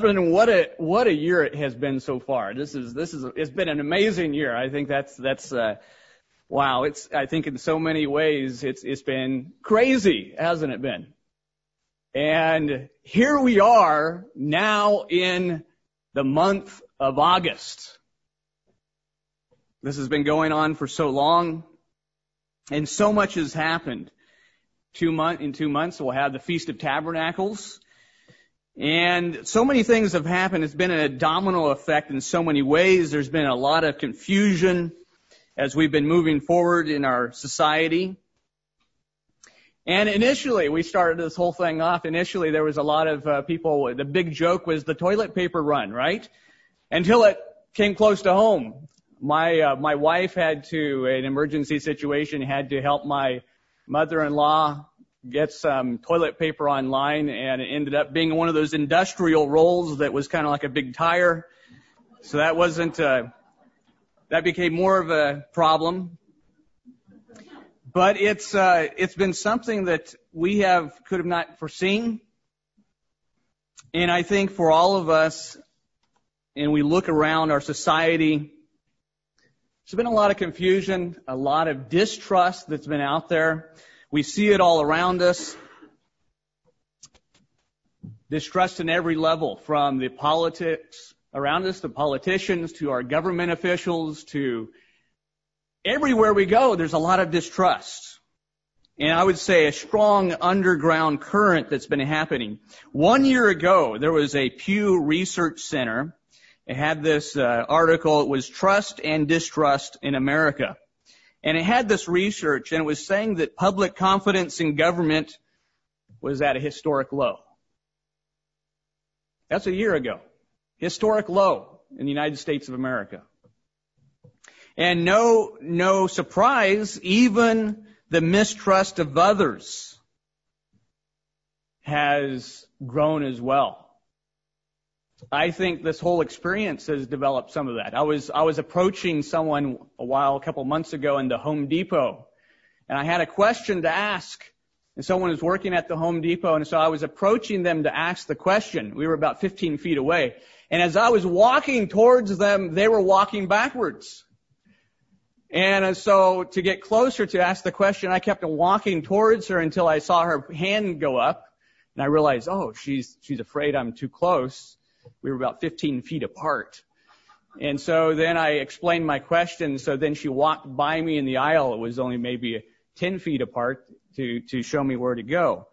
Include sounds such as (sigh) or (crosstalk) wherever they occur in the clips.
brethren, what a what a year it has been so far. This is this is it's been an amazing year. I think that's that's uh, wow. It's I think in so many ways it's it's been crazy, hasn't it been? And here we are now in the month of August. This has been going on for so long, and so much has happened. Two month in two months we'll have the Feast of Tabernacles. And so many things have happened. It's been a domino effect in so many ways. There's been a lot of confusion as we've been moving forward in our society. And initially, we started this whole thing off. Initially, there was a lot of uh, people. The big joke was the toilet paper run, right? Until it came close to home. My uh, my wife had to, an emergency situation, had to help my mother-in-law get some toilet paper online and it ended up being one of those industrial rolls that was kind of like a big tire. So that wasn't, uh, that became more of a problem. But it's, uh, it's been something that we have, could have not foreseen. And I think for all of us, and we look around our society, there's been a lot of confusion, a lot of distrust that's been out there. We see it all around us. Distrust in every level, from the politics around us, the politicians, to our government officials, to everywhere we go, there's a lot of distrust. And I would say a strong underground current that's been happening. One year ago, there was a Pew Research Center. It had this uh, article. It was Trust and Distrust in America. And it had this research and it was saying that public confidence in government was at a historic low. That's a year ago. Historic low in the United States of America. And no, no surprise, even the mistrust of others has grown as well. I think this whole experience has developed some of that. I was, I was approaching someone a while, a couple months ago in the Home Depot, and I had a question to ask. And someone was working at the Home Depot, and so I was approaching them to ask the question. We were about 15 feet away. And as I was walking towards them, they were walking backwards. And uh, so to get closer to ask the question, I kept walking towards her until I saw her hand go up. And I realized, oh, she's, she's afraid I'm too close. We were about 15 feet apart. And so then I explained my question. So then she walked by me in the aisle. It was only maybe 10 feet apart to, to show me where to go.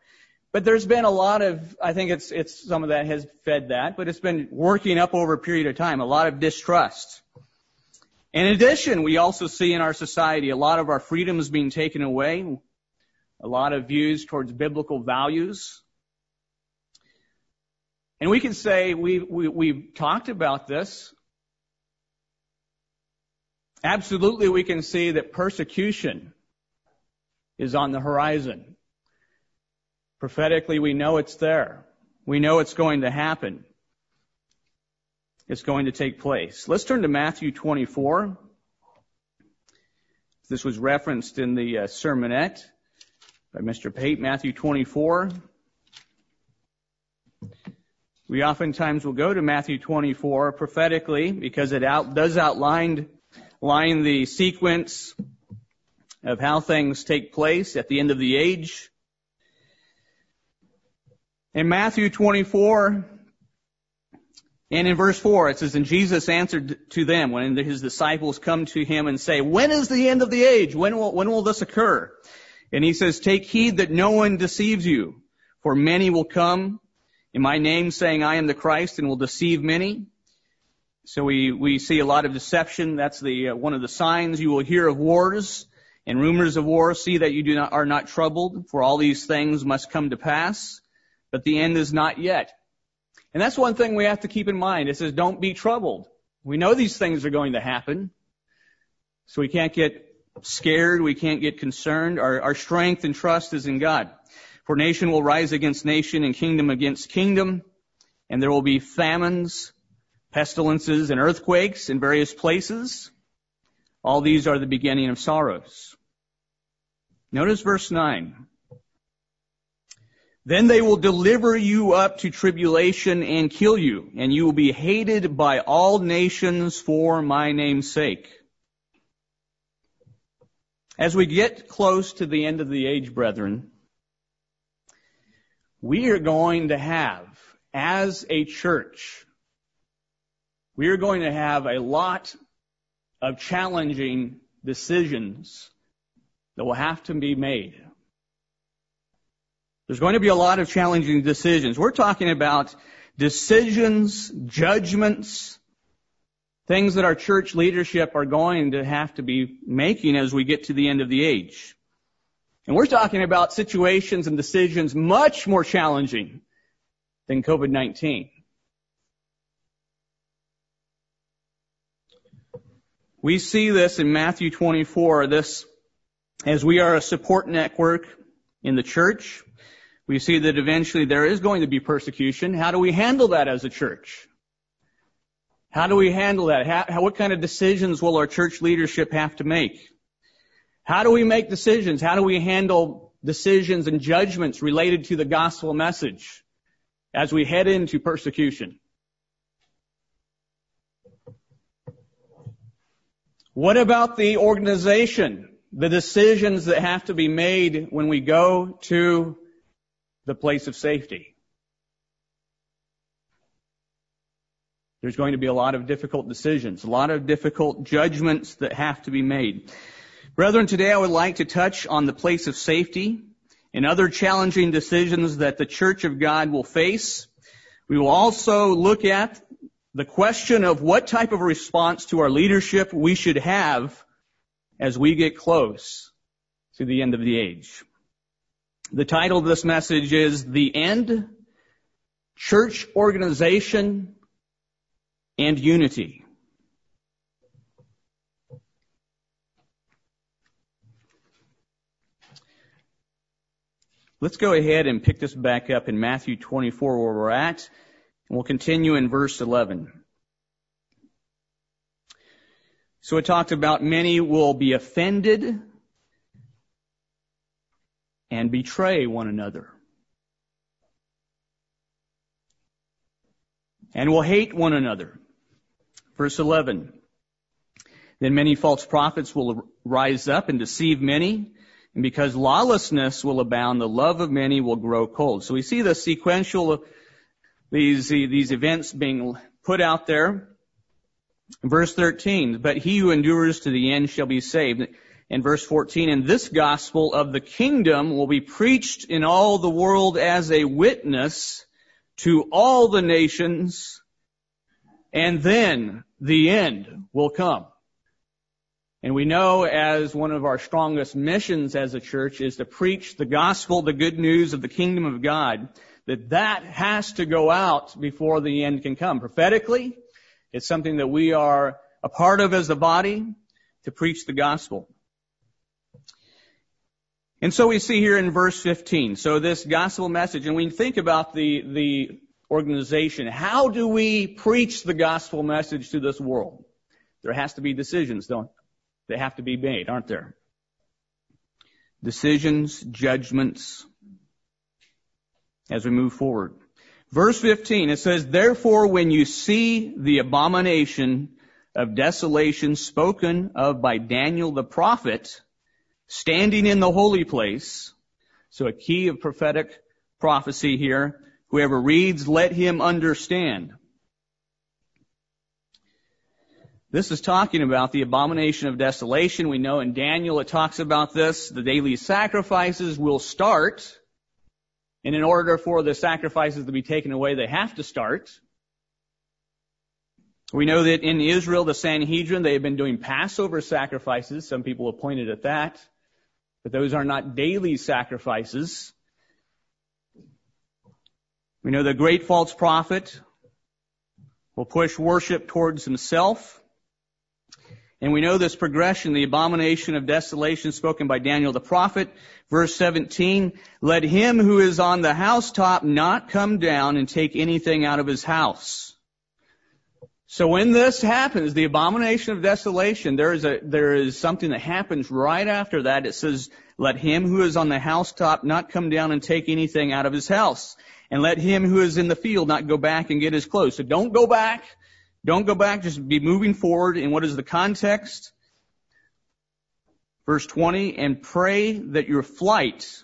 But there's been a lot of, I think it's, it's, some of that has fed that, but it's been working up over a period of time, a lot of distrust. In addition, we also see in our society a lot of our freedoms being taken away, a lot of views towards biblical values, and we can say we, we, we've talked about this. Absolutely, we can see that persecution is on the horizon. Prophetically, we know it's there. We know it's going to happen. It's going to take place. Let's turn to Matthew 24. This was referenced in the uh, sermonette by Mr. Pate, Matthew 24. We oftentimes will go to Matthew 24 prophetically because it out, does outline line the sequence of how things take place at the end of the age. In Matthew 24, and in verse 4, it says, And Jesus answered to them when his disciples come to him and say, When is the end of the age? When will, when will this occur? And he says, Take heed that no one deceives you, for many will come in my name saying I am the Christ and will deceive many. So we, we see a lot of deception. That's the, uh, one of the signs you will hear of wars and rumors of war. See that you do not, are not troubled, for all these things must come to pass, but the end is not yet. And that's one thing we have to keep in mind. It says don't be troubled. We know these things are going to happen. So we can't get scared. We can't get concerned. Our, our strength and trust is in God. For nation will rise against nation and kingdom against kingdom, and there will be famines, pestilences, and earthquakes in various places. All these are the beginning of sorrows. Notice verse 9. Then they will deliver you up to tribulation and kill you, and you will be hated by all nations for my name's sake. As we get close to the end of the age, brethren, we are going to have, as a church, we are going to have a lot of challenging decisions that will have to be made. There's going to be a lot of challenging decisions. We're talking about decisions, judgments, things that our church leadership are going to have to be making as we get to the end of the age. And we're talking about situations and decisions much more challenging than COVID-19. We see this in Matthew 24, this, as we are a support network in the church, we see that eventually there is going to be persecution. How do we handle that as a church? How do we handle that? How, what kind of decisions will our church leadership have to make? How do we make decisions? How do we handle decisions and judgments related to the gospel message as we head into persecution? What about the organization? The decisions that have to be made when we go to the place of safety. There's going to be a lot of difficult decisions, a lot of difficult judgments that have to be made. Brethren, today I would like to touch on the place of safety and other challenging decisions that the Church of God will face. We will also look at the question of what type of response to our leadership we should have as we get close to the end of the age. The title of this message is The End, Church Organization, and Unity. Let's go ahead and pick this back up in Matthew 24 where we're at, and we'll continue in verse 11. So it talks about many will be offended and betray one another. And will hate one another. Verse 11. Then many false prophets will rise up and deceive many. And because lawlessness will abound, the love of many will grow cold. So we see the sequential, these, these events being put out there. Verse 13, but he who endures to the end shall be saved And verse 14, and this gospel of the kingdom will be preached in all the world as a witness to all the nations, and then the end will come. And we know as one of our strongest missions as a church is to preach the gospel, the good news of the kingdom of God, that that has to go out before the end can come. Prophetically, it's something that we are a part of as a body to preach the gospel. And so we see here in verse 15, so this gospel message, and we think about the, the organization. How do we preach the gospel message to this world? There has to be decisions, don't they? have to be made, aren't there? Decisions, judgments, as we move forward. Verse 15, it says, Therefore when you see the abomination of desolation spoken of by Daniel the prophet, standing in the holy place. So a key of prophetic prophecy here. Whoever reads, let him understand. This is talking about the abomination of desolation. We know in Daniel it talks about this. The daily sacrifices will start. And in order for the sacrifices to be taken away, they have to start. We know that in Israel, the Sanhedrin, they have been doing Passover sacrifices. Some people have pointed at that but those are not daily sacrifices. We know the great false prophet will push worship towards himself. And we know this progression, the abomination of desolation spoken by Daniel the prophet. Verse 17, let him who is on the housetop not come down and take anything out of his house. So when this happens, the abomination of desolation, there is a, there is something that happens right after that. It says, let him who is on the housetop not come down and take anything out of his house. And let him who is in the field not go back and get his clothes. So don't go back. Don't go back. Just be moving forward. And what is the context? Verse 20, and pray that your flight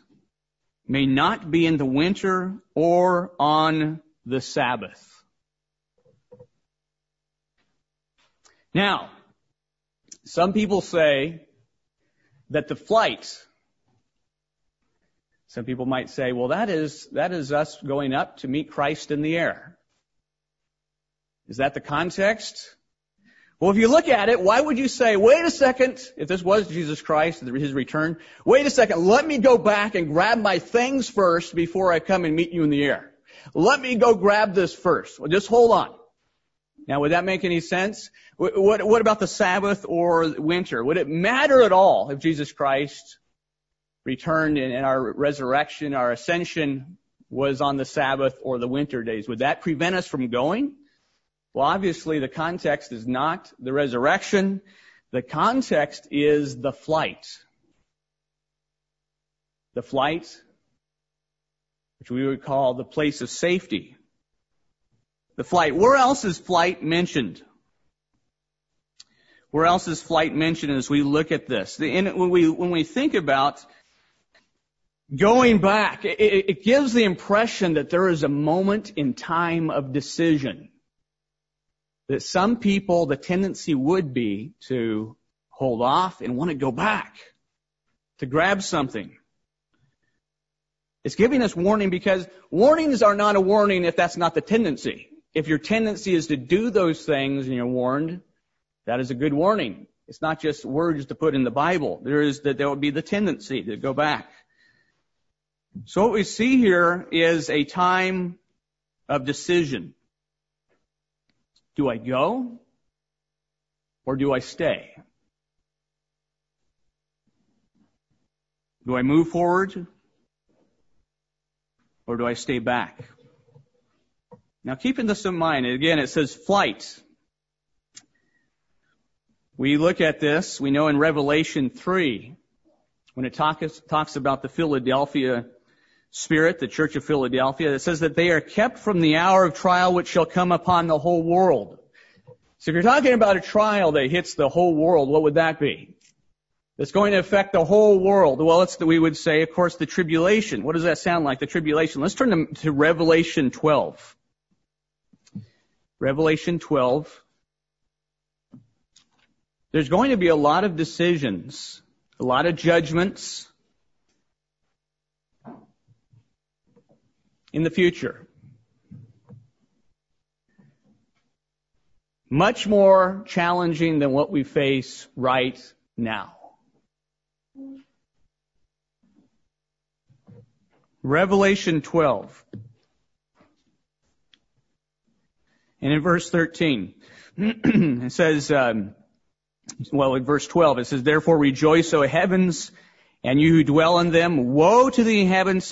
may not be in the winter or on the Sabbath. Now, some people say that the flight, some people might say, well, that is, that is us going up to meet Christ in the air. Is that the context? Well, if you look at it, why would you say, wait a second, if this was Jesus Christ, his return, wait a second, let me go back and grab my things first before I come and meet you in the air. Let me go grab this first. Well, just hold on. Now, would that make any sense? What, what about the Sabbath or winter? Would it matter at all if Jesus Christ returned and our resurrection, our ascension was on the Sabbath or the winter days? Would that prevent us from going? Well, obviously the context is not the resurrection. The context is the flight. The flight, which we would call the place of safety. The flight. Where else is flight mentioned? Where else is flight mentioned as we look at this? when we, when we think about going back, it, it gives the impression that there is a moment in time of decision. That some people, the tendency would be to hold off and want to go back, to grab something. It's giving us warning because warnings are not a warning if that's not the tendency. If your tendency is to do those things and you're warned, that is a good warning. It's not just words to put in the Bible. There is that there will be the tendency to go back. So what we see here is a time of decision. Do I go or do I stay? Do I move forward or do I stay back? Now keeping this in mind, again it says flight. We look at this, we know in Revelation 3, when it talks, talks about the Philadelphia Spirit, the Church of Philadelphia, that says that they are kept from the hour of trial which shall come upon the whole world. So if you're talking about a trial that hits the whole world, what would that be? That's going to affect the whole world. Well, it's we would say, of course, the tribulation. What does that sound like? The tribulation. Let's turn to, to Revelation 12. Revelation 12. There's going to be a lot of decisions, a lot of judgments in the future. Much more challenging than what we face right now. Revelation 12. And in verse 13, (clears throat) it says, um, well, in verse 12, it says, Therefore rejoice, O heavens, and you who dwell in them. Woe to the inhabitants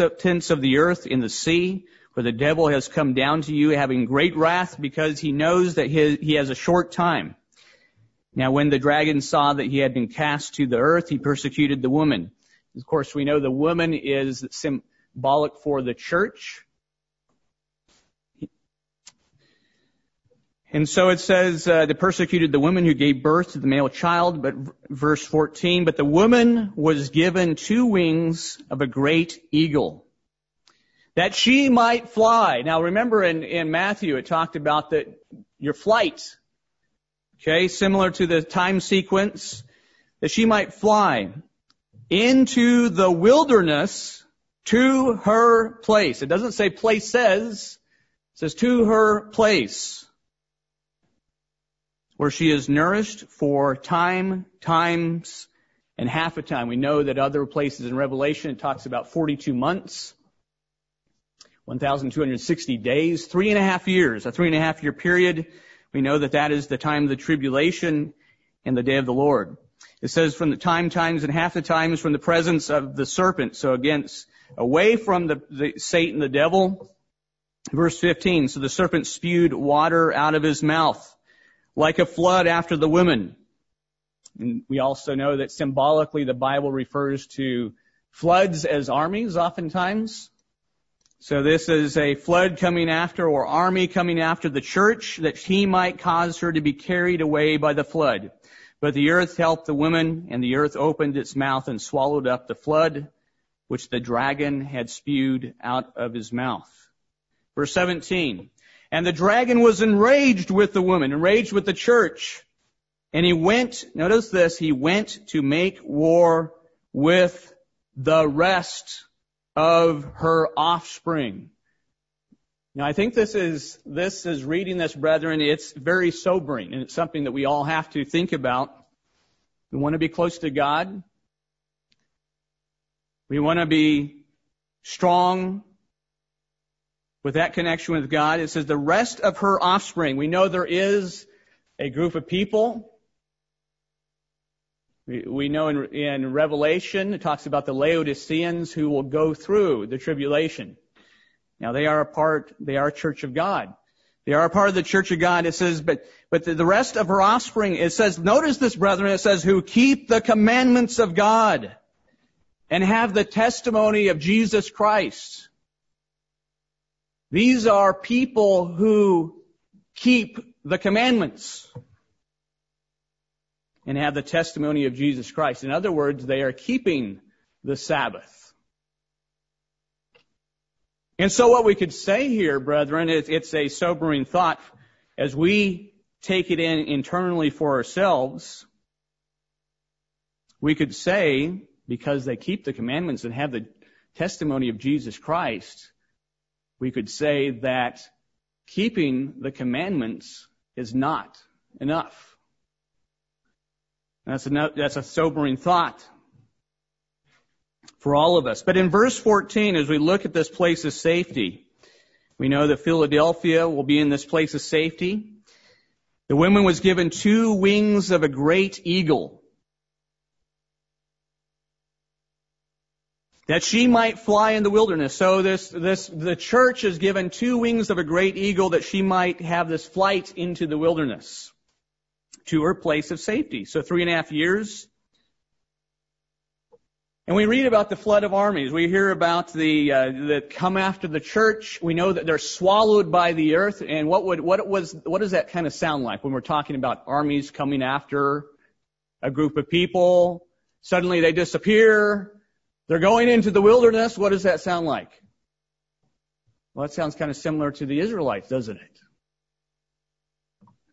of the earth in the sea, for the devil has come down to you having great wrath because he knows that he has a short time. Now when the dragon saw that he had been cast to the earth, he persecuted the woman. Of course, we know the woman is symbolic for the church. And so it says, uh, they persecuted the woman who gave birth to the male child, but verse 14, but the woman was given two wings of a great eagle, that she might fly. Now remember in, in Matthew, it talked about that your flight, okay, similar to the time sequence, that she might fly into the wilderness to her place. It doesn't say places, it says to her place where she is nourished for time, times, and half a time. We know that other places in Revelation it talks about 42 months, 1,260 days, three and a half years, a three and a half year period. We know that that is the time of the tribulation and the day of the Lord. It says from the time, times, and half the times from the presence of the serpent. So against, away from the, the Satan, the devil. Verse 15, so the serpent spewed water out of his mouth like a flood after the women. And we also know that symbolically the Bible refers to floods as armies oftentimes. So this is a flood coming after or army coming after the church that he might cause her to be carried away by the flood. But the earth helped the woman and the earth opened its mouth and swallowed up the flood which the dragon had spewed out of his mouth. Verse 17. And the dragon was enraged with the woman, enraged with the church. And he went, notice this, he went to make war with the rest of her offspring. Now I think this is, this is reading this, brethren, it's very sobering and it's something that we all have to think about. We want to be close to God. We want to be strong with that connection with God. It says the rest of her offspring. We know there is a group of people. We, know in, in Revelation, it talks about the Laodiceans who will go through the tribulation. Now they are a part, they are a church of God. They are a part of the church of God. It says, but, but the rest of her offspring, it says, notice this brethren, it says, who keep the commandments of God and have the testimony of Jesus Christ. These are people who keep the commandments and have the testimony of Jesus Christ. In other words, they are keeping the Sabbath. And so what we could say here, brethren, is it's a sobering thought as we take it in internally for ourselves. We could say, because they keep the commandments and have the testimony of Jesus Christ, we could say that keeping the commandments is not enough. That's a, that's a sobering thought for all of us. But in verse 14, as we look at this place of safety, we know that Philadelphia will be in this place of safety. The woman was given two wings of a great eagle. That she might fly in the wilderness. So this, this, the church is given two wings of a great eagle that she might have this flight into the wilderness to her place of safety. So three and a half years. And we read about the flood of armies. We hear about the uh, that come after the church. We know that they're swallowed by the earth. And what would what was what does that kind of sound like when we're talking about armies coming after a group of people? Suddenly they disappear. They're going into the wilderness. What does that sound like? Well, that sounds kind of similar to the Israelites, doesn't it?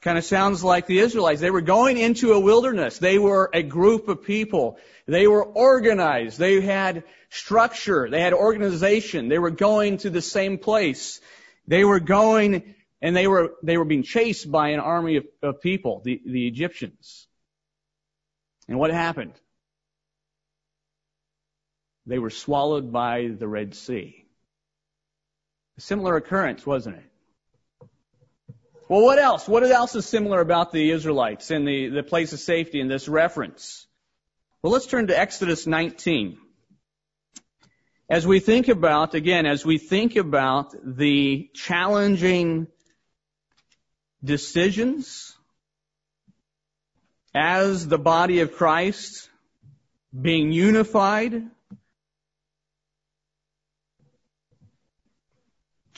Kind of sounds like the Israelites. They were going into a wilderness. They were a group of people. They were organized. They had structure. They had organization. They were going to the same place. They were going and they were, they were being chased by an army of, of people, the, the Egyptians. And what happened? They were swallowed by the Red Sea. A similar occurrence, wasn't it? Well, what else? What else is similar about the Israelites and the, the place of safety in this reference? Well, let's turn to Exodus 19. As we think about, again, as we think about the challenging decisions as the body of Christ being unified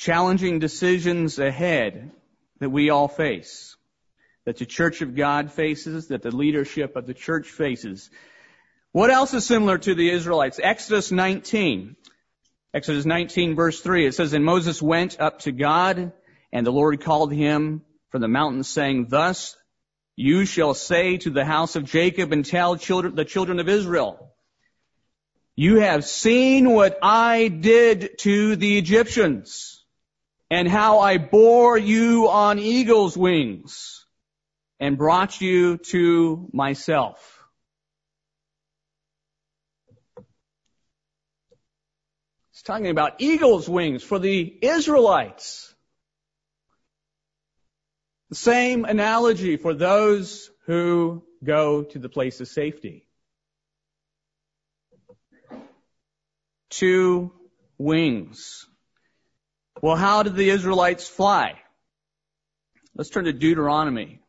challenging decisions ahead that we all face, that the church of God faces, that the leadership of the church faces. What else is similar to the Israelites? Exodus 19. Exodus 19 verse 3, it says, And Moses went up to God, and the Lord called him from the mountain saying, Thus you shall say to the house of Jacob and tell children, the children of Israel, You have seen what I did to the Egyptians and how I bore you on eagle's wings and brought you to myself. It's talking about eagle's wings for the Israelites. The same analogy for those who go to the place of safety. Two wings. Well, how did the Israelites fly? Let's turn to Deuteronomy.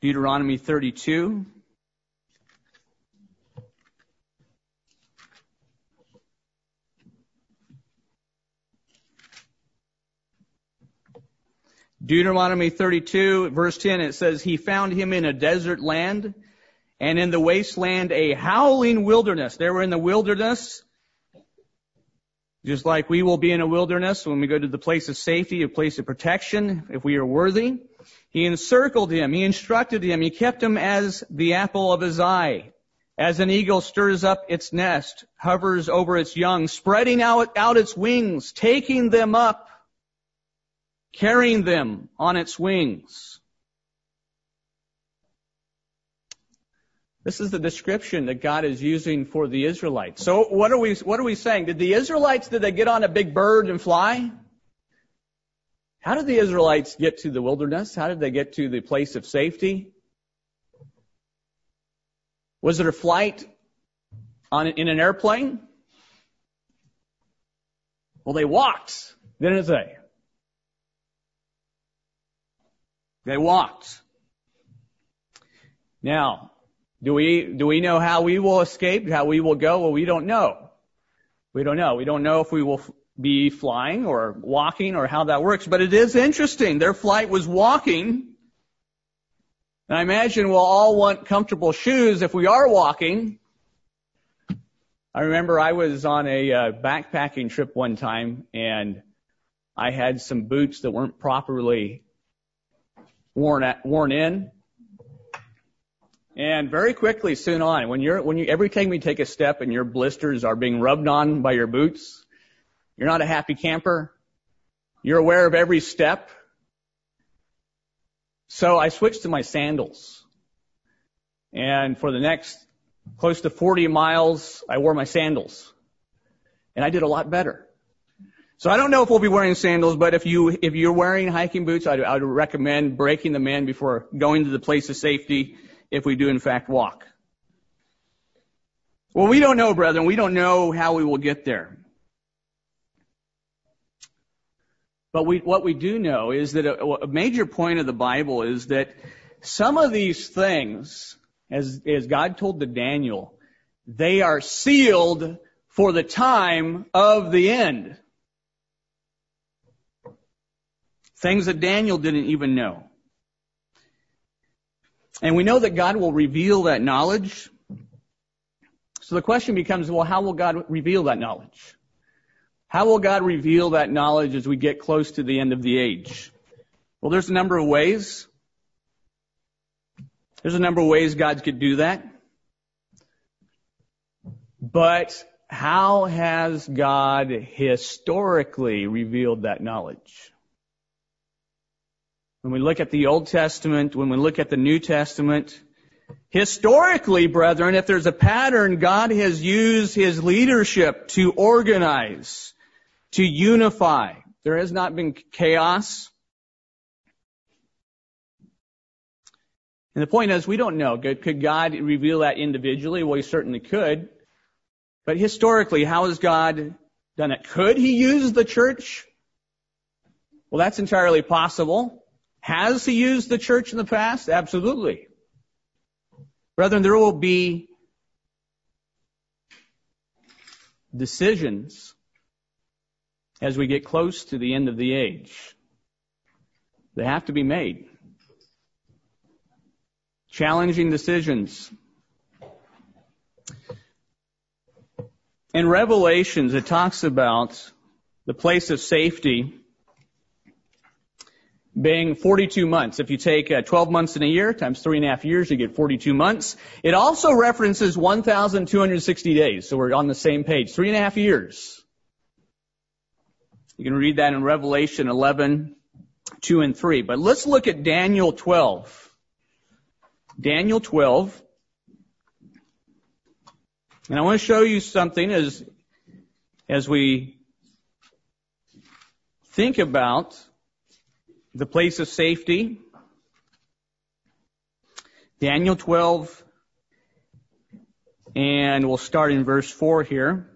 Deuteronomy 32. Deuteronomy 32 verse 10, it says, He found him in a desert land and in the wasteland a howling wilderness. They were in the wilderness, just like we will be in a wilderness when we go to the place of safety, a place of protection, if we are worthy. He encircled him, he instructed him, he kept him as the apple of his eye. As an eagle stirs up its nest, hovers over its young, spreading out, out its wings, taking them up carrying them on its wings. This is the description that God is using for the Israelites. So what are we, what are we saying? Did the Israelites, did they get on a big bird and fly? How did the Israelites get to the wilderness? How did they get to the place of safety? Was it a flight on, in an airplane? Well, they walked, didn't they? They walked. Now, do we, do we know how we will escape, how we will go? Well, we don't know. We don't know. We don't know if we will be flying or walking or how that works, but it is interesting. Their flight was walking. And I imagine we'll all want comfortable shoes if we are walking. I remember I was on a uh, backpacking trip one time and I had some boots that weren't properly worn, at, worn in. And very quickly, soon on, when you're, when you, every time you take a step and your blisters are being rubbed on by your boots, you're not a happy camper. You're aware of every step. So I switched to my sandals. And for the next close to 40 miles, I wore my sandals. And I did a lot better. So I don't know if we'll be wearing sandals, but if you if you're wearing hiking boots, I'd, I'd recommend breaking them in before going to the place of safety. If we do in fact walk. Well, we don't know, brethren. We don't know how we will get there. But we, what we do know is that a, a major point of the Bible is that some of these things, as, as God told to Daniel, they are sealed for the time of the end. Things that Daniel didn't even know. And we know that God will reveal that knowledge. So the question becomes, well, how will God reveal that knowledge? How will God reveal that knowledge as we get close to the end of the age? Well, there's a number of ways. There's a number of ways God could do that. But how has God historically revealed that knowledge? When we look at the Old Testament, when we look at the New Testament, historically, brethren, if there's a pattern, God has used His leadership to organize, to unify. There has not been chaos. And the point is, we don't know. Could God reveal that individually? Well, He certainly could. But historically, how has God done it? Could He use the church? Well, that's entirely possible. Has he used the church in the past? Absolutely. Brethren, there will be decisions as we get close to the end of the age. They have to be made. Challenging decisions. In Revelations, it talks about the place of safety being 42 months. If you take uh, 12 months in a year times three and a half years, you get 42 months. It also references 1,260 days, so we're on the same page. Three and a half years. You can read that in Revelation 11, 2 and 3. But let's look at Daniel 12. Daniel 12. And I want to show you something as, as we think about the place of safety. Daniel 12, and we'll start in verse 4 here.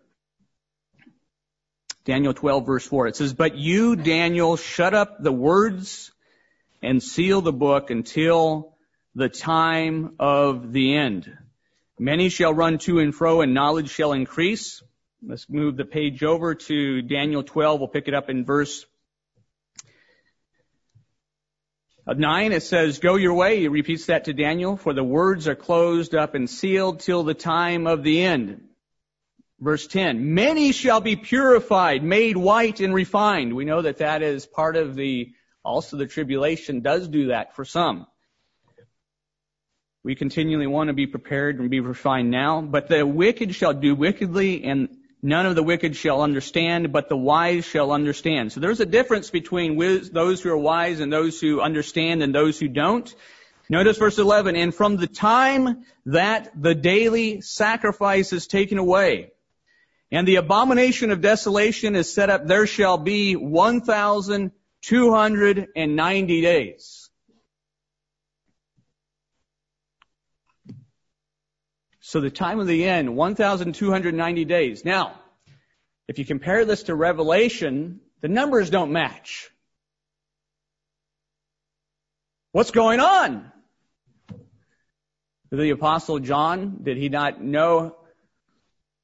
Daniel 12 verse 4. It says, But you, Daniel, shut up the words and seal the book until the time of the end. Many shall run to and fro and knowledge shall increase. Let's move the page over to Daniel 12. We'll pick it up in verse 9. It says, Go your way. He repeats that to Daniel. For the words are closed up and sealed till the time of the end. Verse 10. Many shall be purified, made white and refined. We know that that is part of the, also the tribulation does do that for some. We continually want to be prepared and be refined now. But the wicked shall do wickedly, and none of the wicked shall understand, but the wise shall understand. So there's a difference between those who are wise and those who understand and those who don't. Notice verse 11, and from the time that the daily sacrifice is taken away, and the abomination of desolation is set up, there shall be 1,290 days. So the time of the end, 1,290 days. Now, if you compare this to Revelation, the numbers don't match. What's going on? The apostle John, did he not know?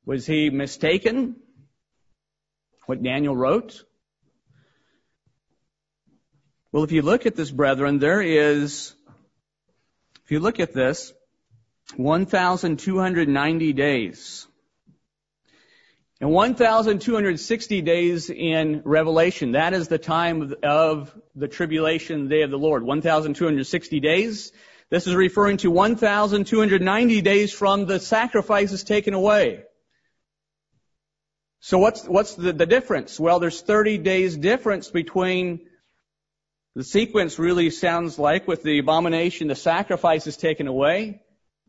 Was he mistaken? What Daniel wrote? Well, if you look at this, brethren, there is, if you look at this, 1,290 days. And 1,260 days in Revelation. That is the time of the tribulation day of the Lord. 1,260 days. This is referring to 1,290 days from the sacrifices taken away. So what's, what's the, the difference? Well, there's 30 days difference between the sequence really sounds like with the abomination, the sacrifices taken away,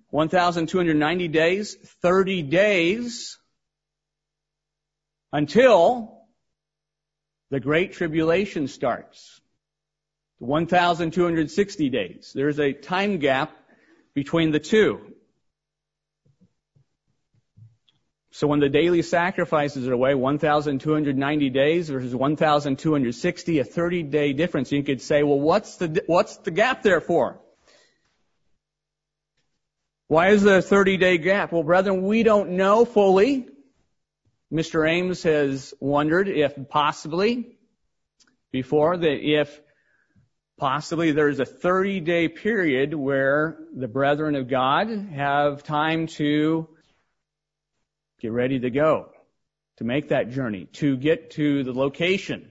1,290 days, 30 days until the Great Tribulation starts. 1,260 days. There's a time gap between the two. So when the daily sacrifices are away, 1,290 days versus 1,260, a 30 day difference. You could say, well, what's the, what's the gap there for? Why is there a 30 day gap? Well, brethren, we don't know fully. Mr. Ames has wondered if possibly before that if possibly there's a 30 day period where the brethren of God have time to get ready to go, to make that journey, to get to the location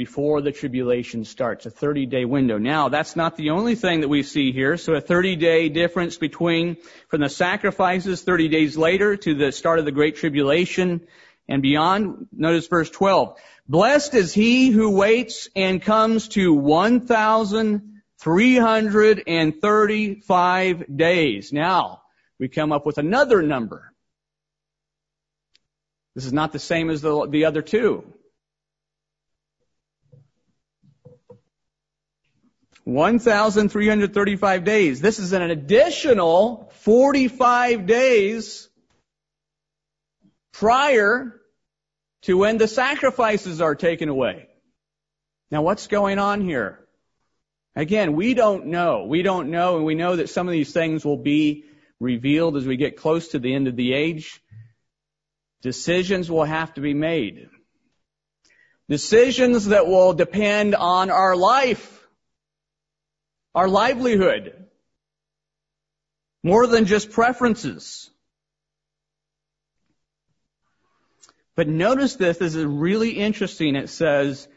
before the tribulation starts, a 30 day window. Now, that's not the only thing that we see here. So a 30 day difference between from the sacrifices 30 days later to the start of the great tribulation and beyond. Notice verse 12. Blessed is he who waits and comes to 1,335 days. Now, we come up with another number. This is not the same as the, the other two. 1,335 days. This is an additional 45 days prior to when the sacrifices are taken away. Now what's going on here? Again, we don't know. We don't know, and we know that some of these things will be revealed as we get close to the end of the age. Decisions will have to be made. Decisions that will depend on our life our livelihood, more than just preferences. But notice this, this is really interesting. It says,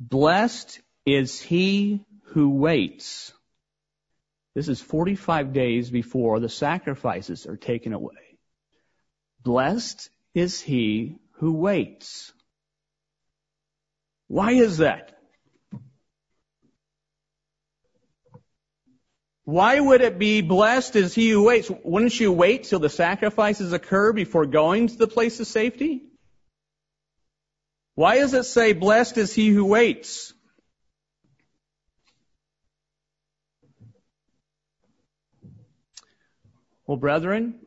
blessed is he who waits. This is 45 days before the sacrifices are taken away. Blessed is he who waits. Why is that? Why would it be blessed is he who waits? Wouldn't you wait till the sacrifices occur before going to the place of safety? Why does it say blessed is he who waits? Well, brethren,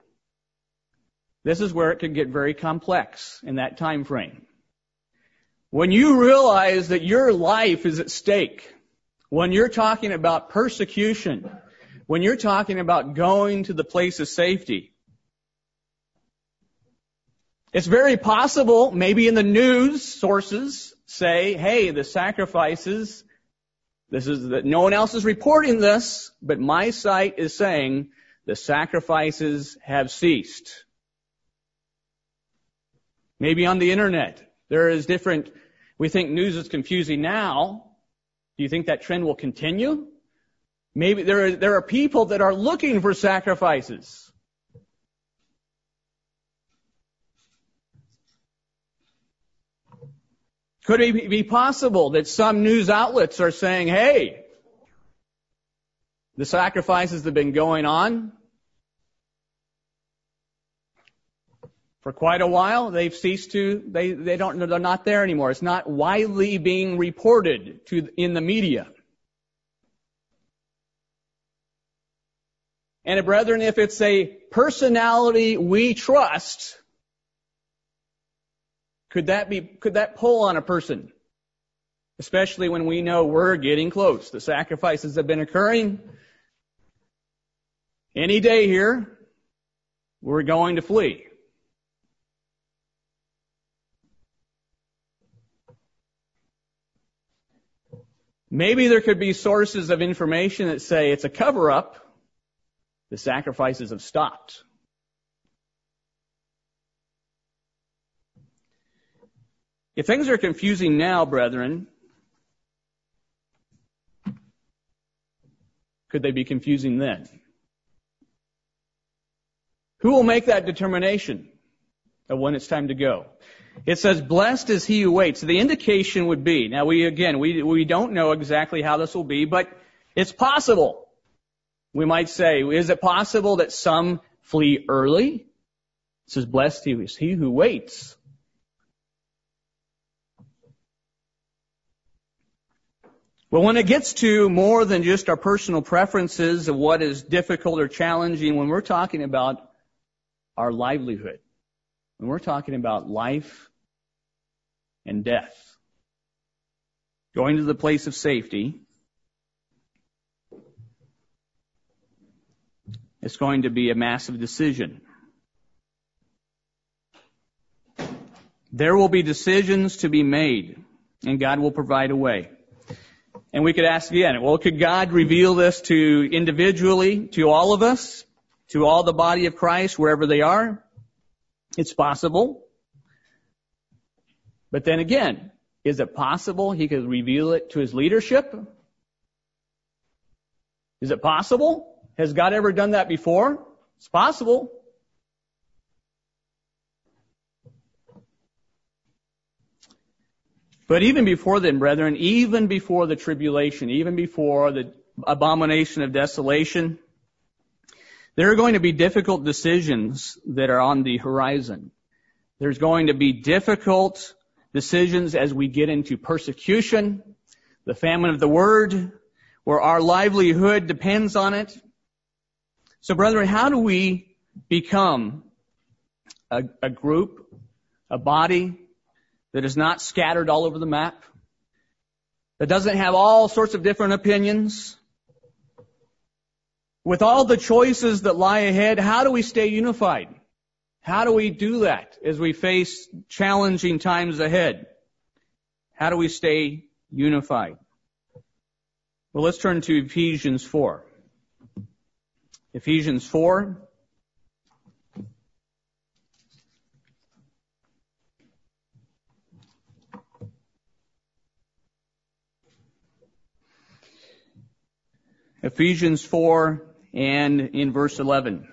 this is where it could get very complex in that time frame. When you realize that your life is at stake, when you're talking about persecution, when you're talking about going to the place of safety, it's very possible, maybe in the news sources say, hey, the sacrifices, this is that no one else is reporting this, but my site is saying the sacrifices have ceased. Maybe on the internet, there is different, we think news is confusing now. Do you think that trend will continue? Maybe there are, there are people that are looking for sacrifices. Could it be possible that some news outlets are saying, hey, the sacrifices have been going on for quite a while. They've ceased to, they, they don't, they're not there anymore. It's not widely being reported to, in the media. And brethren, if it's a personality we trust, could that be, could that pull on a person? Especially when we know we're getting close. The sacrifices have been occurring. Any day here, we're going to flee. Maybe there could be sources of information that say it's a cover up. The sacrifices have stopped. If things are confusing now, brethren, could they be confusing then? Who will make that determination of when it's time to go? It says, blessed is he who waits. The indication would be, now we, again, we, we don't know exactly how this will be, but it's possible. We might say, is it possible that some flee early? It says, blessed is he who waits. But when it gets to more than just our personal preferences of what is difficult or challenging, when we're talking about our livelihood, when we're talking about life and death. Going to the place of safety, it's going to be a massive decision. There will be decisions to be made, and God will provide a way. And we could ask again, well, could God reveal this to individually, to all of us, to all the body of Christ, wherever they are? It's possible. But then again, is it possible he could reveal it to his leadership? Is it possible? Has God ever done that before? It's possible. But even before then, brethren, even before the tribulation, even before the abomination of desolation, there are going to be difficult decisions that are on the horizon. There's going to be difficult decisions as we get into persecution, the famine of the word, where our livelihood depends on it. So brethren, how do we become a, a group, a body that is not scattered all over the map, that doesn't have all sorts of different opinions, with all the choices that lie ahead, how do we stay unified? How do we do that as we face challenging times ahead? How do we stay unified? Well, let's turn to Ephesians 4. Ephesians 4. Ephesians 4 and in verse 11.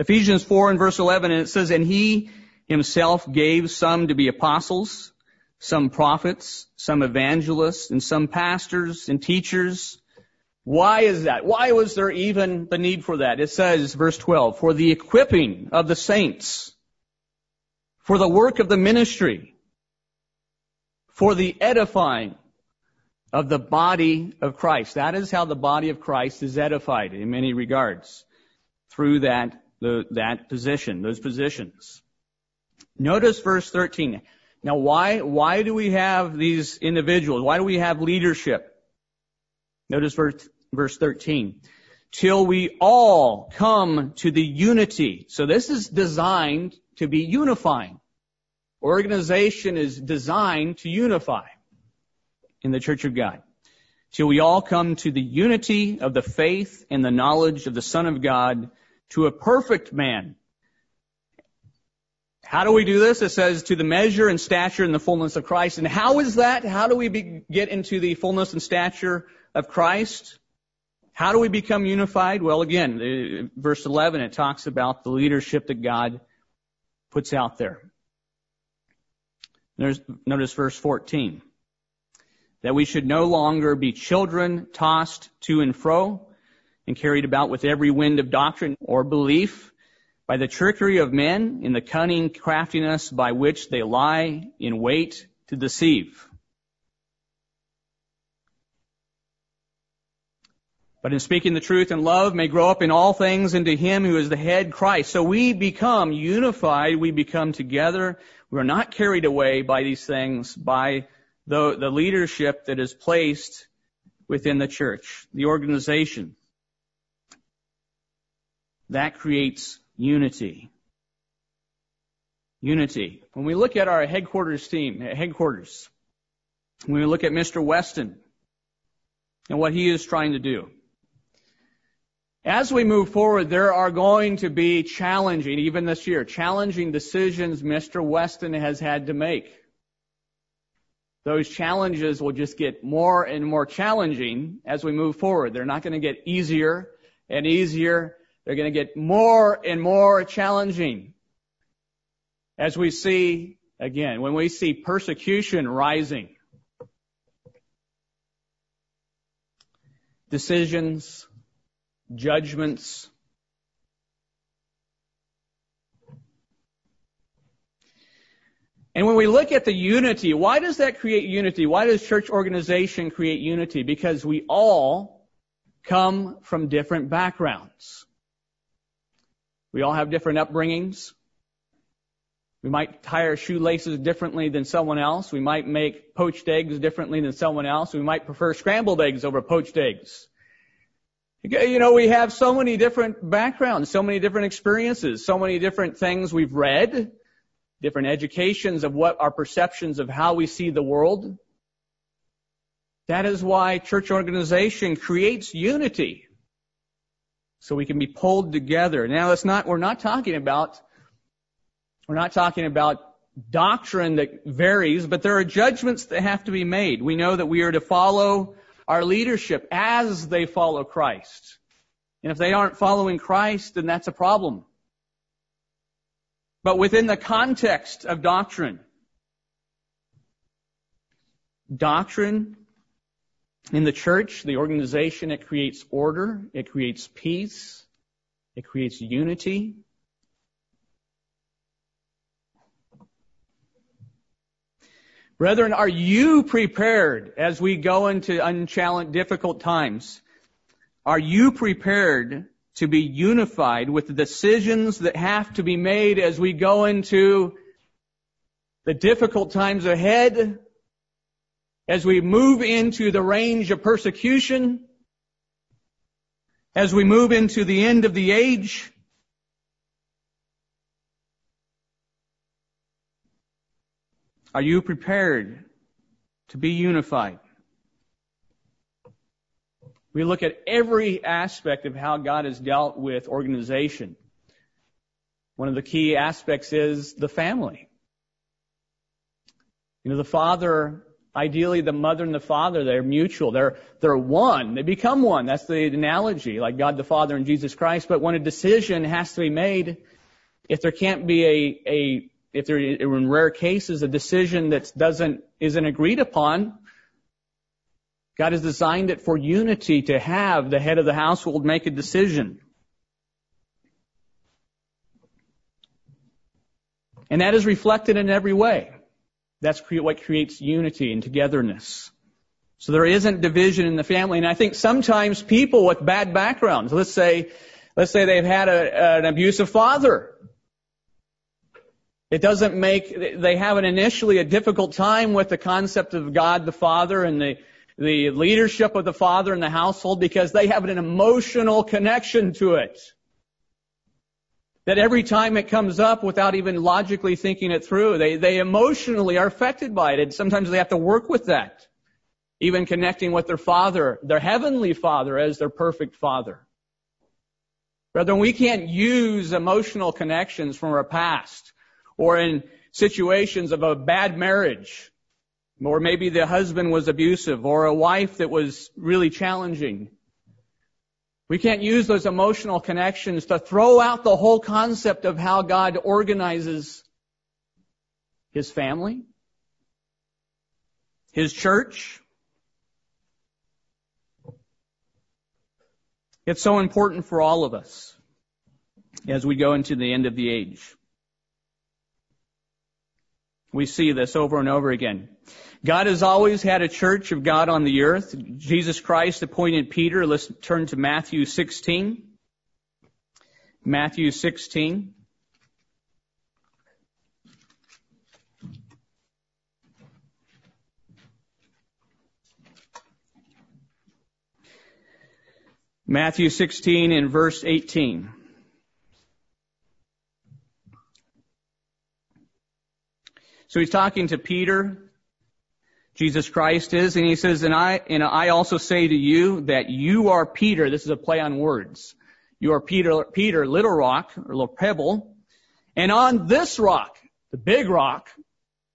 Ephesians 4 and verse 11, and it says, And he himself gave some to be apostles, some prophets, some evangelists, and some pastors and teachers. Why is that? Why was there even the need for that? It says, verse 12, for the equipping of the saints, for the work of the ministry, for the edifying of the body of Christ. That is how the body of Christ is edified in many regards through that, the, that position, those positions. Notice verse 13. Now why, why do we have these individuals? Why do we have leadership? Notice verse, verse 13. Till we all come to the unity. So this is designed to be unifying. Organization is designed to unify in the church of God. Till we all come to the unity of the faith and the knowledge of the Son of God to a perfect man. How do we do this? It says to the measure and stature and the fullness of Christ. And how is that? How do we be, get into the fullness and stature of Christ? How do we become unified? Well, again, uh, verse 11, it talks about the leadership that God puts out there. There's, notice verse 14. That we should no longer be children tossed to and fro and carried about with every wind of doctrine or belief by the trickery of men in the cunning craftiness by which they lie in wait to deceive. But in speaking the truth in love may grow up in all things into Him who is the head, Christ. So we become unified, we become together. We are not carried away by these things, by the, the leadership that is placed within the church, the organization. That creates unity. Unity. When we look at our headquarters team, headquarters, when we look at Mr. Weston and what he is trying to do, as we move forward, there are going to be challenging, even this year, challenging decisions Mr. Weston has had to make. Those challenges will just get more and more challenging as we move forward. They're not going to get easier and easier. They're going to get more and more challenging. As we see, again, when we see persecution rising, decisions judgments. And when we look at the unity, why does that create unity? Why does church organization create unity? Because we all come from different backgrounds. We all have different upbringings. We might tie our shoelaces differently than someone else. We might make poached eggs differently than someone else. We might prefer scrambled eggs over poached eggs. You know, we have so many different backgrounds, so many different experiences, so many different things we've read, different educations of what our perceptions of how we see the world. That is why church organization creates unity. So we can be pulled together. Now it's not, we're not talking about, we're not talking about doctrine that varies, but there are judgments that have to be made. We know that we are to follow our leadership as they follow Christ. And if they aren't following Christ, then that's a problem. But within the context of doctrine, doctrine in the church, the organization, it creates order, it creates peace, it creates unity, Brethren, are you prepared as we go into unchallenged, difficult times? Are you prepared to be unified with the decisions that have to be made as we go into the difficult times ahead? As we move into the range of persecution? As we move into the end of the age? Are you prepared to be unified? We look at every aspect of how God has dealt with organization. One of the key aspects is the family. You know, the father, ideally the mother and the father, they're mutual. They're, they're one. They become one. That's the analogy, like God the Father and Jesus Christ. But when a decision has to be made, if there can't be a, a if there in rare cases a decision that doesn't isn't agreed upon, God has designed it for unity to have the head of the household make a decision. And that is reflected in every way. That's what creates unity and togetherness. So there isn't division in the family. And I think sometimes people with bad backgrounds, let's say, let's say they've had a, an abusive father It doesn't make, they have an initially a difficult time with the concept of God the Father and the, the leadership of the Father in the household because they have an emotional connection to it. That every time it comes up without even logically thinking it through, they, they emotionally are affected by it. And sometimes they have to work with that. Even connecting with their Father, their Heavenly Father as their perfect Father. Brethren, we can't use emotional connections from our past or in situations of a bad marriage, or maybe the husband was abusive, or a wife that was really challenging. We can't use those emotional connections to throw out the whole concept of how God organizes His family, His church. It's so important for all of us as we go into the end of the age. We see this over and over again. God has always had a church of God on the earth. Jesus Christ appointed Peter. Let's turn to Matthew 16. Matthew 16. Matthew 16 and verse 18. So he's talking to Peter. Jesus Christ is, and he says, and I, and I also say to you that you are Peter. This is a play on words. You are Peter, Peter, little rock, or little pebble. And on this rock, the big rock,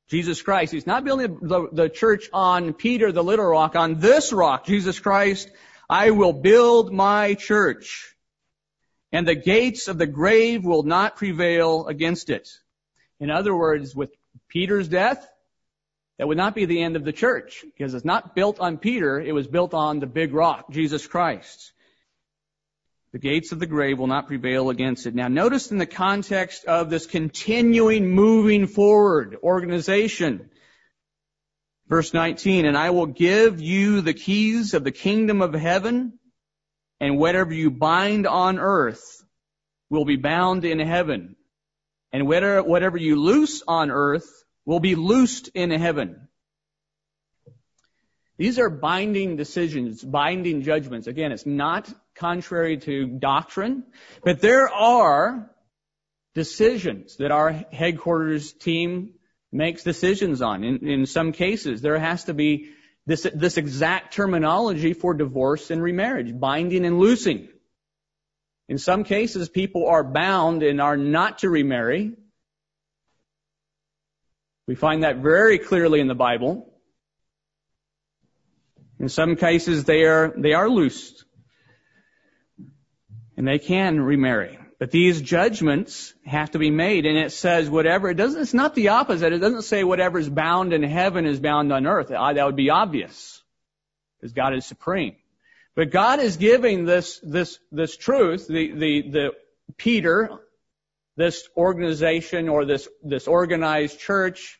Jesus Christ, he's not building the, the church on Peter, the little rock. On this rock, Jesus Christ, I will build my church. And the gates of the grave will not prevail against it. In other words, with Peter's death, that would not be the end of the church because it's not built on Peter, it was built on the big rock, Jesus Christ. The gates of the grave will not prevail against it. Now notice in the context of this continuing moving forward organization, verse 19, and I will give you the keys of the kingdom of heaven and whatever you bind on earth will be bound in heaven and whatever, you loose on earth will be loosed in heaven. These are binding decisions, binding judgments. Again, it's not contrary to doctrine, but there are decisions that our headquarters team makes decisions on. In, in some cases, there has to be this, this exact terminology for divorce and remarriage, binding and loosing. In some cases, people are bound and are not to remarry. We find that very clearly in the Bible. In some cases, they are, they are loosed. And they can remarry. But these judgments have to be made, and it says whatever, it doesn't, it's not the opposite. It doesn't say whatever is bound in heaven is bound on earth. Uh, that would be obvious. Because God is supreme. But God is giving this, this, this truth, the, the, the Peter, this organization or this, this organized church,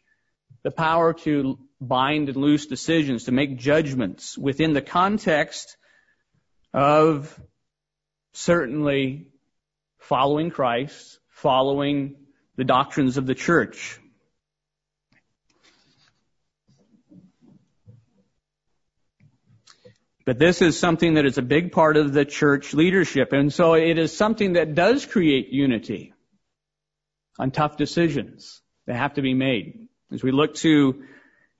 the power to bind and loose decisions, to make judgments within the context of certainly following Christ, following the doctrines of the church. But this is something that is a big part of the church leadership. And so it is something that does create unity on tough decisions that have to be made. As we look to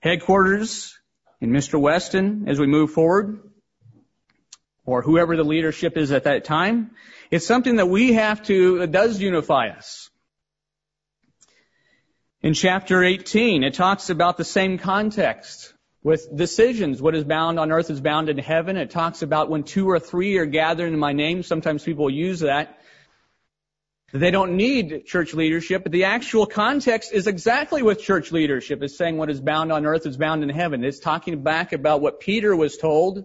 headquarters and Mr. Weston as we move forward, or whoever the leadership is at that time, it's something that we have to, that does unify us. In chapter 18, it talks about the same context with decisions. What is bound on earth is bound in heaven. It talks about when two or three are gathered in my name. Sometimes people use that. They don't need church leadership, but the actual context is exactly with church leadership. It's saying what is bound on earth is bound in heaven. It's talking back about what Peter was told.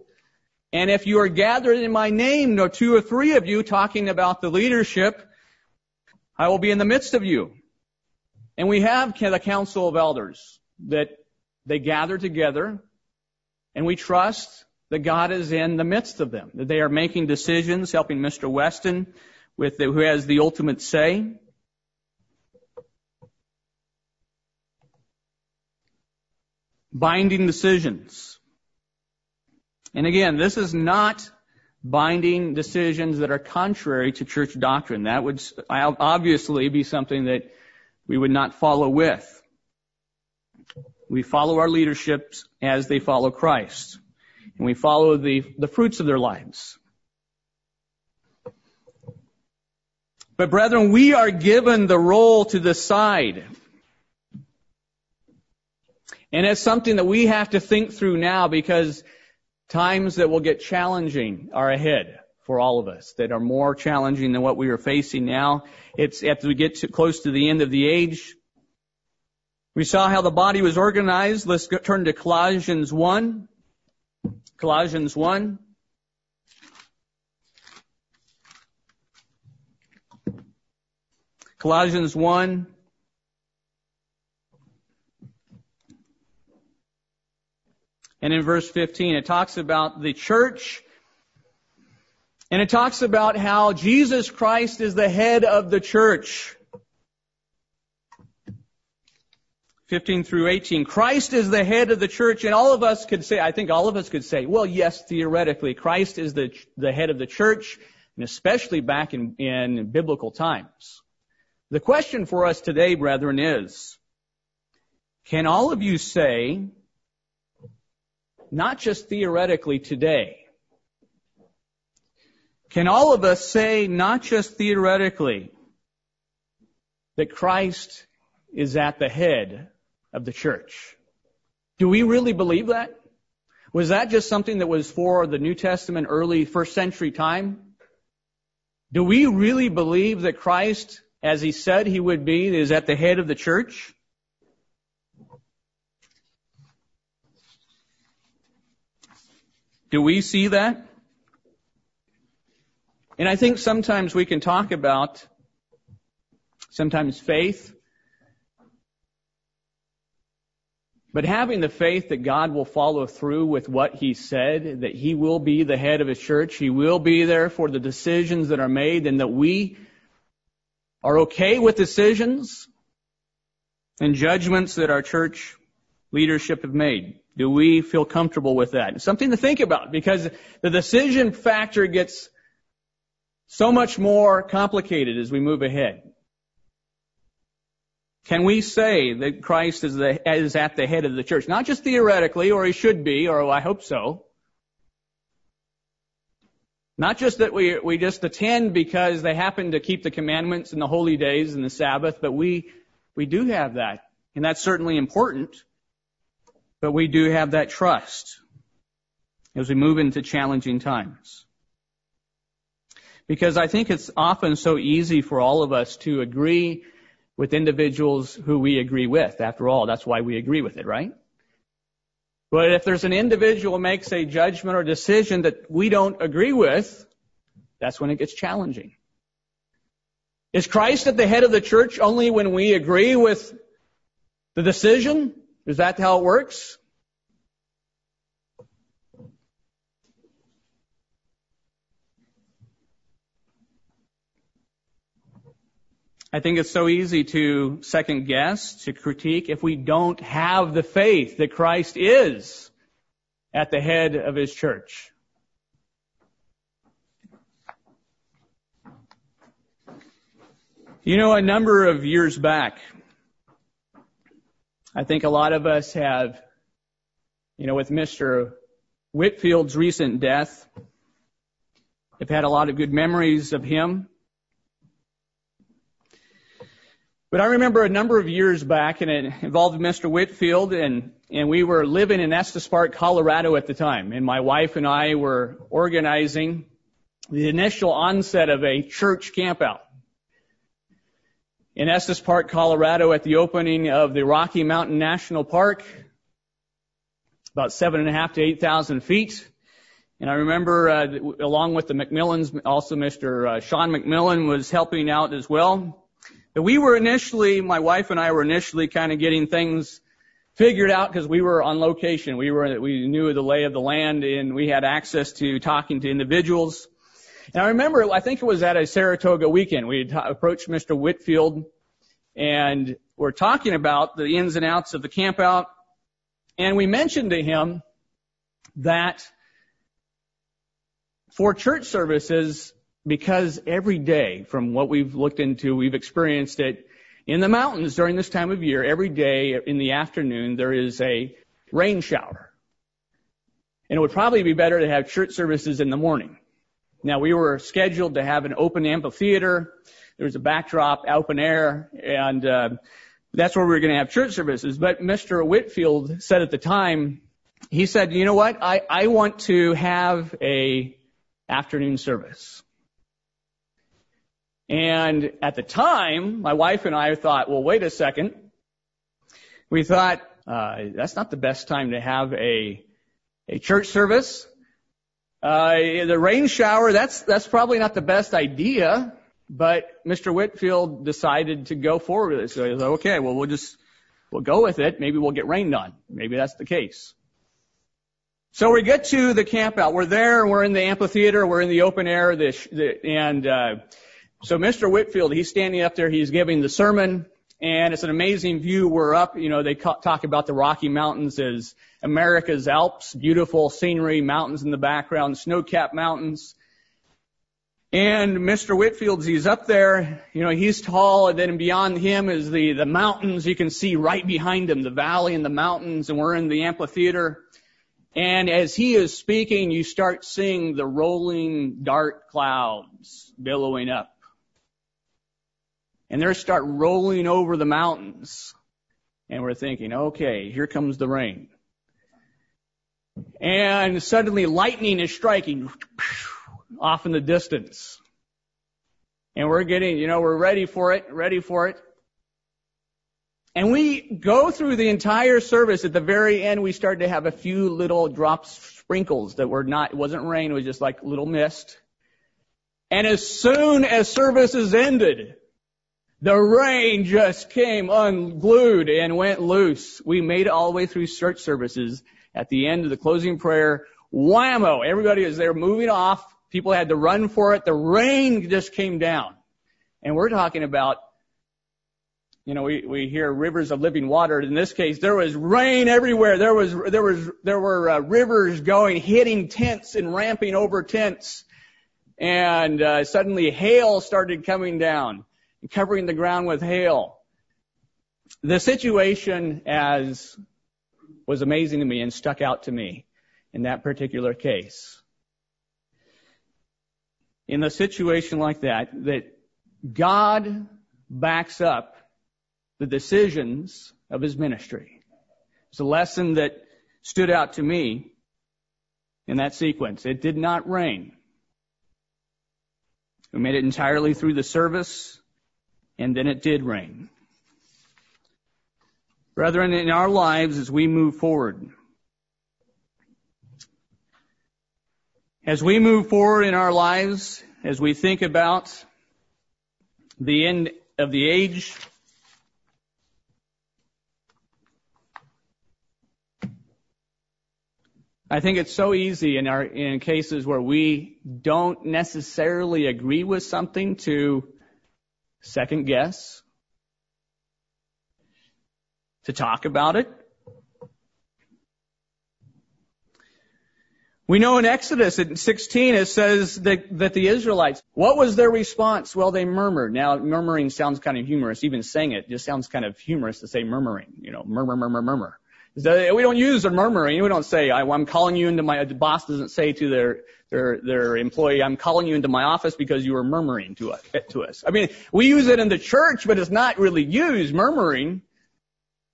And if you are gathered in my name, no two or three of you talking about the leadership, I will be in the midst of you. And we have the council of elders that they gather together and we trust that God is in the midst of them, that they are making decisions, helping Mr. Weston with who has the ultimate say. Binding decisions. And again, this is not binding decisions that are contrary to church doctrine. That would obviously be something that we would not follow with. We follow our leaderships as they follow Christ. And we follow the, the fruits of their lives. But brethren, we are given the role to decide. And it's something that we have to think through now because times that will get challenging are ahead for all of us that are more challenging than what we are facing now. It's after we get to, close to the end of the age. We saw how the body was organized. Let's go, turn to Colossians 1. Colossians 1. Colossians 1. And in verse 15, it talks about the church. And it talks about how Jesus Christ is the head of the church. 15 through 18. Christ is the head of the church, and all of us could say, I think all of us could say, well, yes, theoretically, Christ is the, the head of the church, and especially back in, in biblical times. The question for us today, brethren, is, can all of you say, not just theoretically today, can all of us say, not just theoretically, that Christ is at the head of the church. Do we really believe that? Was that just something that was for the New Testament early first century time? Do we really believe that Christ, as he said he would be, is at the head of the church? Do we see that? And I think sometimes we can talk about sometimes faith But having the faith that God will follow through with what He said, that He will be the head of His church, He will be there for the decisions that are made, and that we are okay with decisions and judgments that our church leadership have made. Do we feel comfortable with that? It's something to think about because the decision factor gets so much more complicated as we move ahead. Can we say that Christ is, the, is at the head of the church? Not just theoretically, or he should be, or I hope so. Not just that we, we just attend because they happen to keep the commandments and the holy days and the Sabbath, but we, we do have that. And that's certainly important. But we do have that trust as we move into challenging times. Because I think it's often so easy for all of us to agree with individuals who we agree with. After all, that's why we agree with it, right? But if there's an individual makes a judgment or decision that we don't agree with, that's when it gets challenging. Is Christ at the head of the church only when we agree with the decision? Is that how it works? I think it's so easy to second guess, to critique if we don't have the faith that Christ is at the head of his church. You know, a number of years back, I think a lot of us have, you know, with Mr. Whitfield's recent death, have had a lot of good memories of him. But I remember a number of years back, and it involved Mr. Whitfield, and, and we were living in Estes Park, Colorado at the time. And my wife and I were organizing the initial onset of a church campout. In Estes Park, Colorado, at the opening of the Rocky Mountain National Park, about seven and a half to eight thousand feet. And I remember, uh, along with the McMillans, also Mr. Uh, Sean McMillan was helping out as well. We were initially, my wife and I were initially kind of getting things figured out because we were on location. We were, we knew the lay of the land and we had access to talking to individuals. And I remember, I think it was at a Saratoga weekend. We had approached Mr. Whitfield and we're talking about the ins and outs of the campout. And we mentioned to him that for church services, because every day from what we've looked into, we've experienced it in the mountains during this time of year, every day in the afternoon, there is a rain shower. And it would probably be better to have church services in the morning. Now we were scheduled to have an open amphitheater. There was a backdrop, open air, and uh, that's where we were going to have church services. But Mr. Whitfield said at the time, he said, you know what? I, I want to have a afternoon service. And at the time, my wife and I thought, well, wait a second. We thought, uh, that's not the best time to have a, a church service. Uh, the rain shower, that's, that's probably not the best idea, but Mr. Whitfield decided to go forward with it. So he was like, okay, well, we'll just, we'll go with it. Maybe we'll get rained on. Maybe that's the case. So we get to the camp out. We're there, we're in the amphitheater, we're in the open air, the, the, and, uh, so Mr. Whitfield, he's standing up there, he's giving the sermon, and it's an amazing view. We're up, you know, they talk about the Rocky Mountains as America's Alps, beautiful scenery, mountains in the background, snow-capped mountains. And Mr. Whitfield's, he's up there, you know, he's tall, and then beyond him is the, the mountains. You can see right behind him, the valley and the mountains, and we're in the amphitheater. And as he is speaking, you start seeing the rolling dark clouds billowing up. And they start rolling over the mountains. And we're thinking, okay, here comes the rain. And suddenly lightning is striking off in the distance. And we're getting, you know, we're ready for it, ready for it. And we go through the entire service. At the very end, we start to have a few little drops, sprinkles that were not, it wasn't rain, it was just like little mist. And as soon as service is ended, the rain just came unglued and went loose. We made it all the way through church services at the end of the closing prayer, whammo, everybody was there moving off. People had to run for it. The rain just came down. And we're talking about, you know, we, we hear rivers of living water. In this case, there was rain everywhere. There was, there was, there were uh, rivers going, hitting tents and ramping over tents. And uh, suddenly hail started coming down covering the ground with hail. The situation as was amazing to me and stuck out to me in that particular case. In a situation like that, that God backs up the decisions of his ministry. It's a lesson that stood out to me in that sequence. It did not rain. We made it entirely through the service, and then it did rain. Brethren, in our lives as we move forward, as we move forward in our lives, as we think about the end of the age, I think it's so easy in our in cases where we don't necessarily agree with something to second guess to talk about it. We know in Exodus in 16 it says that, that the Israelites, what was their response? Well, they murmured. Now, murmuring sounds kind of humorous. Even saying it just sounds kind of humorous to say murmuring. You know, murmur, murmur, murmur. We don't use the murmuring. We don't say, I'm calling you into my, the boss doesn't say to their, their, their employee, I'm calling you into my office because you were murmuring to us, to us. I mean, we use it in the church, but it's not really used, murmuring.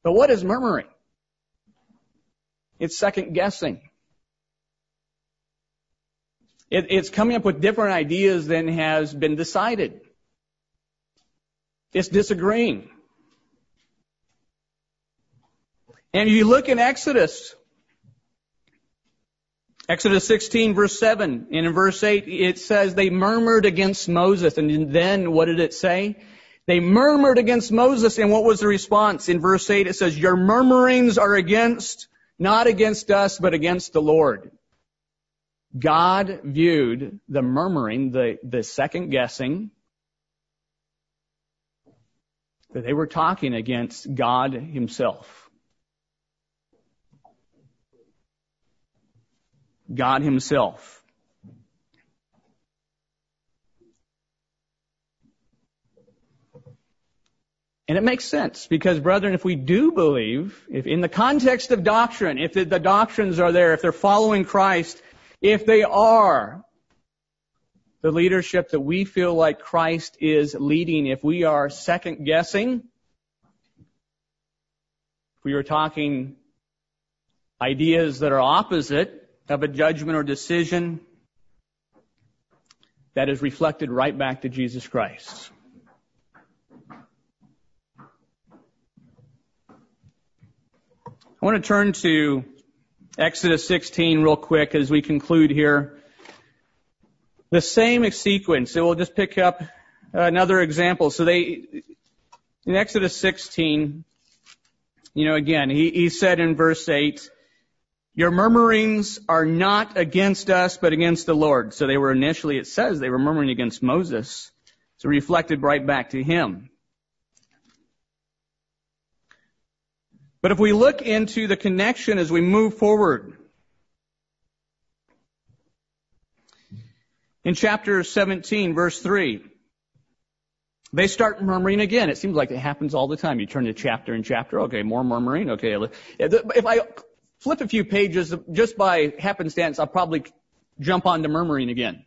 But what is murmuring? It's second guessing. It, it's coming up with different ideas than has been decided. It's disagreeing. And you look in Exodus, Exodus 16 verse 7, and in verse 8 it says they murmured against Moses, and then what did it say? They murmured against Moses, and what was the response? In verse 8 it says, Your murmurings are against, not against us, but against the Lord. God viewed the murmuring, the, the second guessing, that they were talking against God Himself. God himself. And it makes sense because brethren, if we do believe, if in the context of doctrine, if the, the doctrines are there, if they're following Christ, if they are the leadership that we feel like Christ is leading, if we are second guessing, if we are talking ideas that are opposite of a judgment or decision, that is reflected right back to Jesus Christ. I want to turn to Exodus 16 real quick as we conclude here. The same sequence. So we'll just pick up another example. So they, in Exodus 16, you know, again, he, he said in verse 8, your murmurings are not against us, but against the Lord. So they were initially, it says they were murmuring against Moses. So reflected right back to him. But if we look into the connection as we move forward, in chapter 17, verse 3, they start murmuring again. It seems like it happens all the time. You turn to chapter and chapter. Okay, more murmuring. Okay. If I flip a few pages just by happenstance, I'll probably jump onto murmuring again.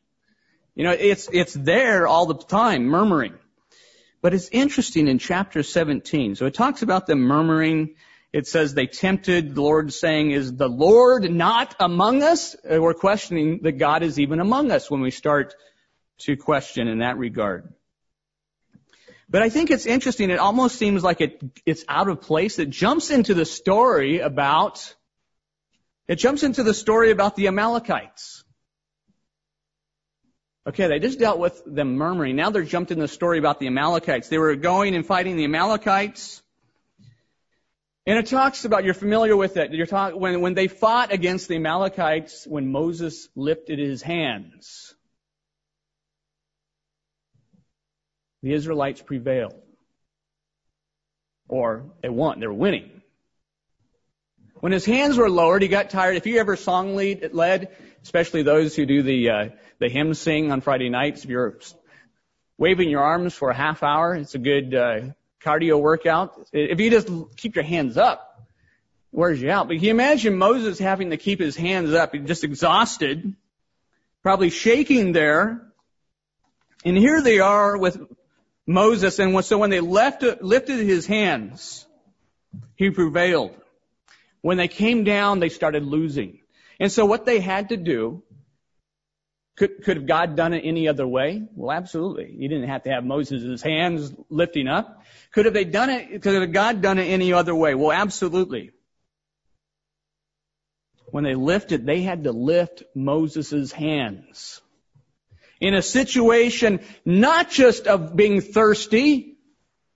You know, it's, it's there all the time, murmuring. But it's interesting in chapter 17. So it talks about them murmuring. It says they tempted the Lord saying, is the Lord not among us? Uh, we're questioning that God is even among us when we start to question in that regard. But I think it's interesting. It almost seems like it, it's out of place. It jumps into the story about, it jumps into the story about the Amalekites. Okay, they just dealt with them murmuring. Now they're jumped in the story about the Amalekites. They were going and fighting the Amalekites. And it talks about, you're familiar with it. You're talk, when, when they fought against the Amalekites, when Moses lifted his hands. the Israelites prevailed. Or they won, they were winning. When his hands were lowered, he got tired. If you ever song lead, led, especially those who do the, uh, the hymn sing on Friday nights, if you're waving your arms for a half hour, it's a good, uh, cardio workout. If you just keep your hands up, it wears you out. But you imagine Moses having to keep his hands up, just exhausted, probably shaking there. And here they are with Moses, and so when they left, lifted his hands, he prevailed. When they came down, they started losing. And so what they had to do, could, could have God done it any other way? Well, absolutely. He didn't have to have Moses' hands lifting up. Could have they done it, could have God done it any other way? Well, absolutely. When they lifted, they had to lift Moses' hands in a situation not just of being thirsty,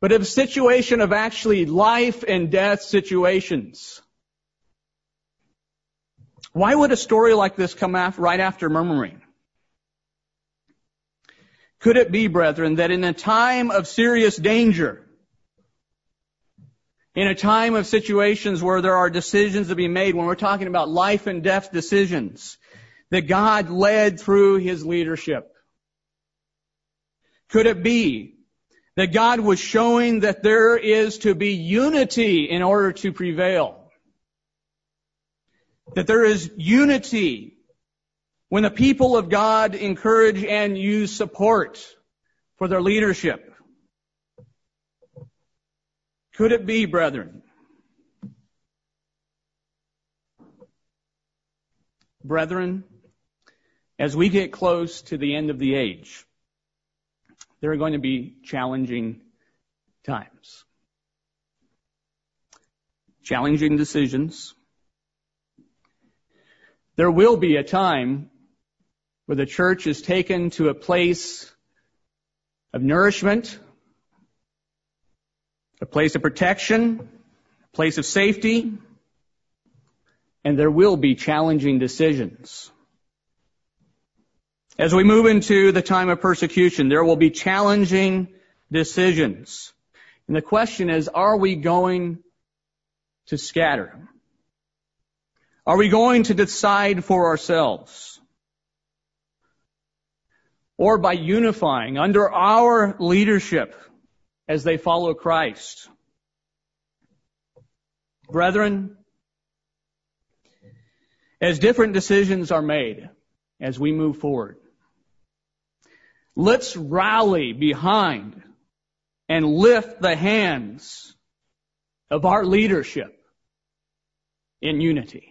but of a situation of actually life and death situations. Why would a story like this come after, right after murmuring? Could it be, brethren, that in a time of serious danger, in a time of situations where there are decisions to be made, when we're talking about life and death decisions, that God led through His leadership. Could it be that God was showing that there is to be unity in order to prevail? That there is unity when the people of God encourage and use support for their leadership. Could it be, brethren? Brethren, as we get close to the end of the age, there are going to be challenging times. Challenging decisions. There will be a time where the church is taken to a place of nourishment, a place of protection, a place of safety, and there will be challenging decisions. As we move into the time of persecution, there will be challenging decisions. And the question is, are we going to scatter? Are we going to decide for ourselves? Or by unifying under our leadership as they follow Christ? Brethren, as different decisions are made as we move forward, let's rally behind and lift the hands of our leadership in unity.